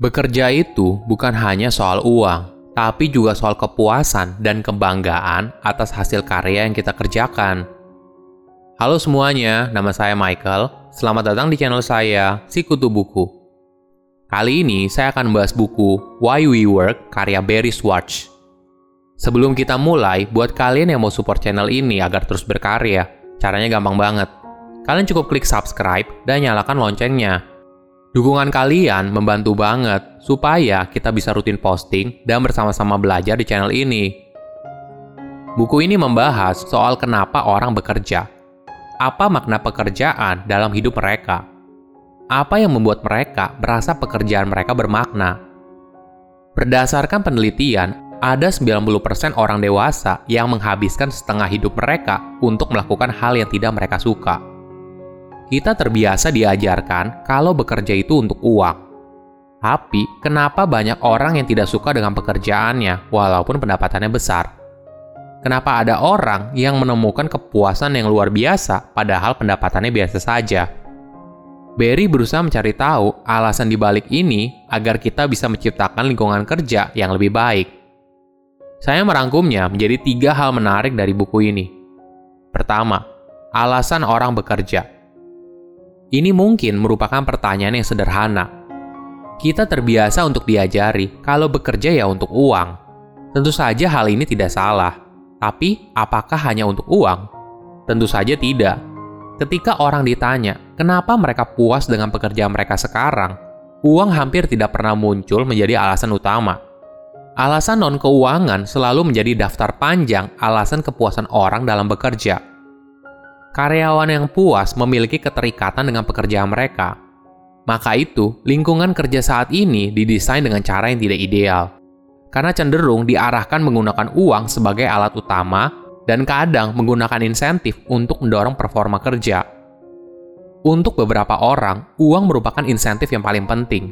Bekerja itu bukan hanya soal uang, tapi juga soal kepuasan dan kebanggaan atas hasil karya yang kita kerjakan. Halo semuanya, nama saya Michael. Selamat datang di channel saya, Sikutu Buku. Kali ini saya akan membahas buku Why We Work karya Barry Schwartz. Sebelum kita mulai, buat kalian yang mau support channel ini agar terus berkarya, caranya gampang banget. Kalian cukup klik subscribe dan nyalakan loncengnya Dukungan kalian membantu banget supaya kita bisa rutin posting dan bersama-sama belajar di channel ini. Buku ini membahas soal kenapa orang bekerja. Apa makna pekerjaan dalam hidup mereka? Apa yang membuat mereka merasa pekerjaan mereka bermakna? Berdasarkan penelitian, ada 90% orang dewasa yang menghabiskan setengah hidup mereka untuk melakukan hal yang tidak mereka suka. Kita terbiasa diajarkan kalau bekerja itu untuk uang. Tapi, kenapa banyak orang yang tidak suka dengan pekerjaannya walaupun pendapatannya besar? Kenapa ada orang yang menemukan kepuasan yang luar biasa padahal pendapatannya biasa saja? Barry berusaha mencari tahu alasan dibalik ini agar kita bisa menciptakan lingkungan kerja yang lebih baik. Saya merangkumnya menjadi tiga hal menarik dari buku ini. Pertama, alasan orang bekerja. Ini mungkin merupakan pertanyaan yang sederhana. Kita terbiasa untuk diajari kalau bekerja ya untuk uang. Tentu saja hal ini tidak salah. Tapi, apakah hanya untuk uang? Tentu saja tidak. Ketika orang ditanya, kenapa mereka puas dengan pekerjaan mereka sekarang, uang hampir tidak pernah muncul menjadi alasan utama. Alasan non-keuangan selalu menjadi daftar panjang alasan kepuasan orang dalam bekerja. Karyawan yang puas memiliki keterikatan dengan pekerjaan mereka. Maka itu, lingkungan kerja saat ini didesain dengan cara yang tidak ideal. Karena cenderung diarahkan menggunakan uang sebagai alat utama dan kadang menggunakan insentif untuk mendorong performa kerja. Untuk beberapa orang, uang merupakan insentif yang paling penting.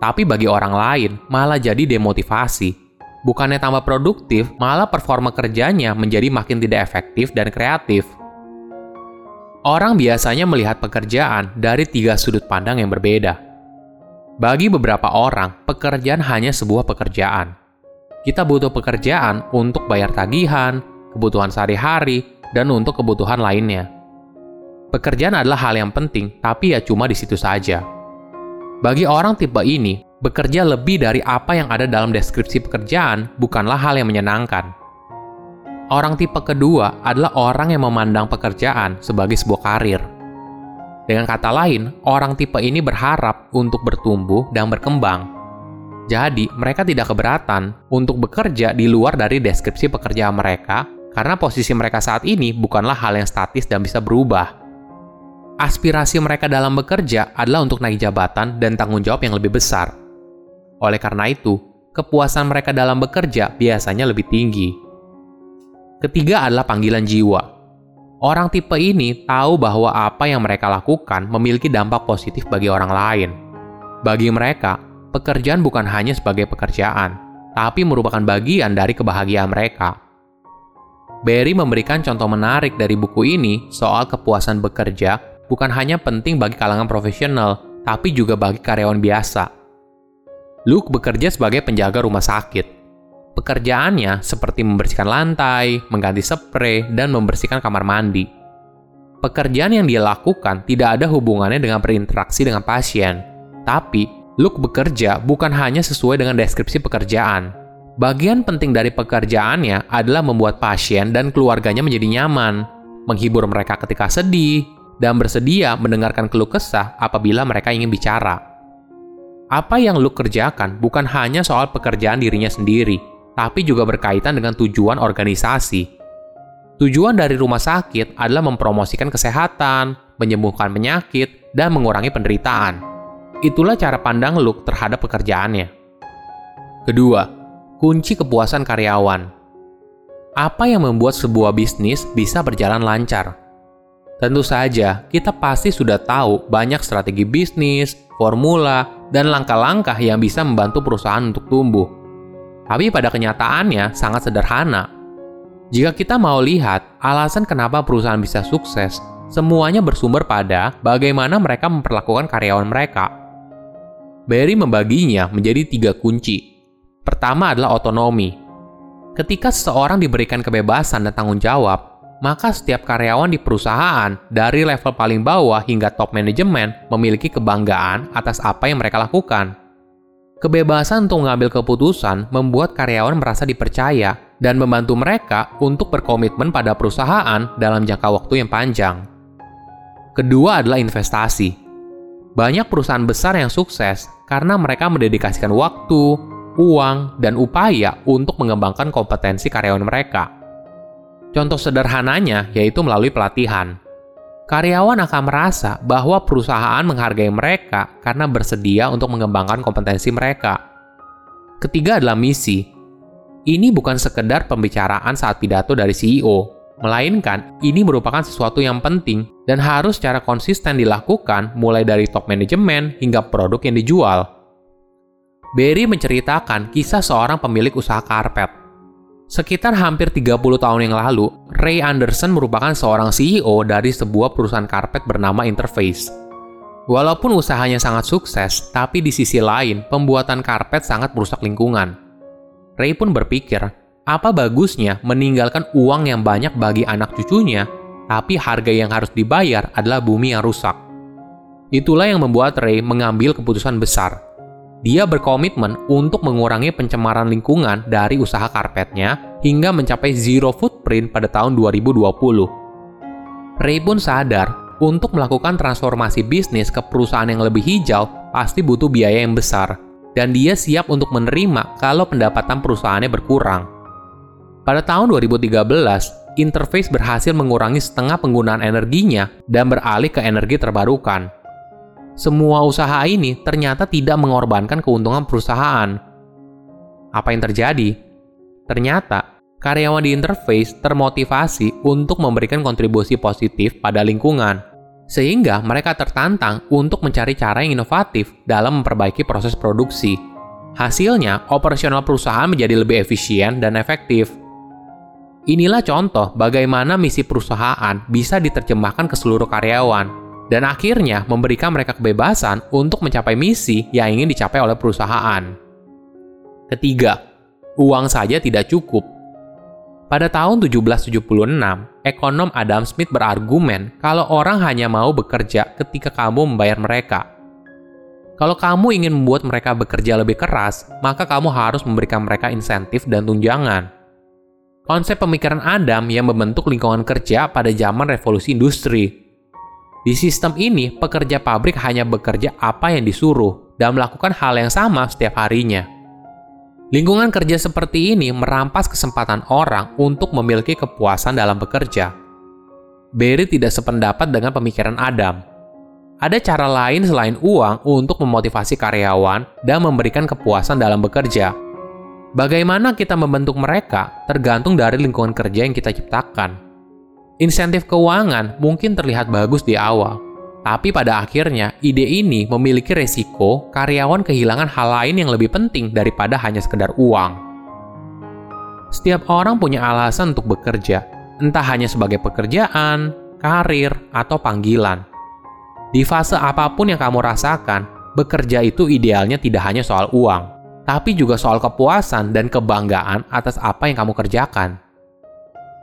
Tapi bagi orang lain, malah jadi demotivasi. Bukannya tambah produktif, malah performa kerjanya menjadi makin tidak efektif dan kreatif. Orang biasanya melihat pekerjaan dari tiga sudut pandang yang berbeda. Bagi beberapa orang, pekerjaan hanya sebuah pekerjaan. Kita butuh pekerjaan untuk bayar tagihan, kebutuhan sehari-hari, dan untuk kebutuhan lainnya. Pekerjaan adalah hal yang penting, tapi ya cuma di situ saja. Bagi orang tipe ini, bekerja lebih dari apa yang ada dalam deskripsi pekerjaan bukanlah hal yang menyenangkan Orang tipe kedua adalah orang yang memandang pekerjaan sebagai sebuah karir. Dengan kata lain, orang tipe ini berharap untuk bertumbuh dan berkembang. Jadi, mereka tidak keberatan untuk bekerja di luar dari deskripsi pekerjaan mereka karena posisi mereka saat ini bukanlah hal yang statis dan bisa berubah. Aspirasi mereka dalam bekerja adalah untuk naik jabatan dan tanggung jawab yang lebih besar. Oleh karena itu, kepuasan mereka dalam bekerja biasanya lebih tinggi. Ketiga adalah panggilan jiwa. Orang tipe ini tahu bahwa apa yang mereka lakukan memiliki dampak positif bagi orang lain. Bagi mereka, pekerjaan bukan hanya sebagai pekerjaan, tapi merupakan bagian dari kebahagiaan mereka. Barry memberikan contoh menarik dari buku ini soal kepuasan bekerja bukan hanya penting bagi kalangan profesional, tapi juga bagi karyawan biasa. Luke bekerja sebagai penjaga rumah sakit, Pekerjaannya seperti membersihkan lantai, mengganti spray, dan membersihkan kamar mandi. Pekerjaan yang dia lakukan tidak ada hubungannya dengan berinteraksi dengan pasien, tapi Luke bekerja bukan hanya sesuai dengan deskripsi pekerjaan. Bagian penting dari pekerjaannya adalah membuat pasien dan keluarganya menjadi nyaman, menghibur mereka ketika sedih, dan bersedia mendengarkan keluh kesah apabila mereka ingin bicara. Apa yang Luke kerjakan bukan hanya soal pekerjaan dirinya sendiri, tapi juga berkaitan dengan tujuan organisasi. Tujuan dari rumah sakit adalah mempromosikan kesehatan, menyembuhkan penyakit, dan mengurangi penderitaan. Itulah cara pandang Luke terhadap pekerjaannya. Kedua, kunci kepuasan karyawan. Apa yang membuat sebuah bisnis bisa berjalan lancar? Tentu saja, kita pasti sudah tahu banyak strategi bisnis, formula, dan langkah-langkah yang bisa membantu perusahaan untuk tumbuh tapi pada kenyataannya sangat sederhana. Jika kita mau lihat alasan kenapa perusahaan bisa sukses, semuanya bersumber pada bagaimana mereka memperlakukan karyawan mereka. Barry membaginya menjadi tiga kunci. Pertama adalah otonomi. Ketika seseorang diberikan kebebasan dan tanggung jawab, maka setiap karyawan di perusahaan, dari level paling bawah hingga top manajemen, memiliki kebanggaan atas apa yang mereka lakukan. Kebebasan untuk mengambil keputusan membuat karyawan merasa dipercaya dan membantu mereka untuk berkomitmen pada perusahaan dalam jangka waktu yang panjang. Kedua adalah investasi. Banyak perusahaan besar yang sukses karena mereka mendedikasikan waktu, uang, dan upaya untuk mengembangkan kompetensi karyawan mereka. Contoh sederhananya yaitu melalui pelatihan. Karyawan akan merasa bahwa perusahaan menghargai mereka karena bersedia untuk mengembangkan kompetensi mereka. Ketiga adalah misi. Ini bukan sekedar pembicaraan saat pidato dari CEO, melainkan ini merupakan sesuatu yang penting dan harus secara konsisten dilakukan mulai dari top manajemen hingga produk yang dijual. Barry menceritakan kisah seorang pemilik usaha karpet Sekitar hampir 30 tahun yang lalu, Ray Anderson merupakan seorang CEO dari sebuah perusahaan karpet bernama Interface. Walaupun usahanya sangat sukses, tapi di sisi lain, pembuatan karpet sangat merusak lingkungan. Ray pun berpikir, apa bagusnya meninggalkan uang yang banyak bagi anak cucunya, tapi harga yang harus dibayar adalah bumi yang rusak. Itulah yang membuat Ray mengambil keputusan besar, dia berkomitmen untuk mengurangi pencemaran lingkungan dari usaha karpetnya hingga mencapai zero footprint pada tahun 2020. Ray pun sadar untuk melakukan transformasi bisnis ke perusahaan yang lebih hijau pasti butuh biaya yang besar, dan dia siap untuk menerima kalau pendapatan perusahaannya berkurang. Pada tahun 2013, Interface berhasil mengurangi setengah penggunaan energinya dan beralih ke energi terbarukan semua usaha ini ternyata tidak mengorbankan keuntungan perusahaan. Apa yang terjadi? Ternyata, karyawan di interface termotivasi untuk memberikan kontribusi positif pada lingkungan, sehingga mereka tertantang untuk mencari cara yang inovatif dalam memperbaiki proses produksi. Hasilnya, operasional perusahaan menjadi lebih efisien dan efektif. Inilah contoh bagaimana misi perusahaan bisa diterjemahkan ke seluruh karyawan, dan akhirnya memberikan mereka kebebasan untuk mencapai misi yang ingin dicapai oleh perusahaan. Ketiga, uang saja tidak cukup. Pada tahun 1776, ekonom Adam Smith berargumen kalau orang hanya mau bekerja ketika kamu membayar mereka. Kalau kamu ingin membuat mereka bekerja lebih keras, maka kamu harus memberikan mereka insentif dan tunjangan. Konsep pemikiran Adam yang membentuk lingkungan kerja pada zaman revolusi industri di sistem ini, pekerja pabrik hanya bekerja apa yang disuruh dan melakukan hal yang sama setiap harinya. Lingkungan kerja seperti ini merampas kesempatan orang untuk memiliki kepuasan dalam bekerja. Barry tidak sependapat dengan pemikiran Adam. Ada cara lain selain uang untuk memotivasi karyawan dan memberikan kepuasan dalam bekerja. Bagaimana kita membentuk mereka tergantung dari lingkungan kerja yang kita ciptakan. Insentif keuangan mungkin terlihat bagus di awal, tapi pada akhirnya ide ini memiliki resiko karyawan kehilangan hal lain yang lebih penting daripada hanya sekedar uang. Setiap orang punya alasan untuk bekerja, entah hanya sebagai pekerjaan, karir, atau panggilan. Di fase apa pun yang kamu rasakan, bekerja itu idealnya tidak hanya soal uang, tapi juga soal kepuasan dan kebanggaan atas apa yang kamu kerjakan.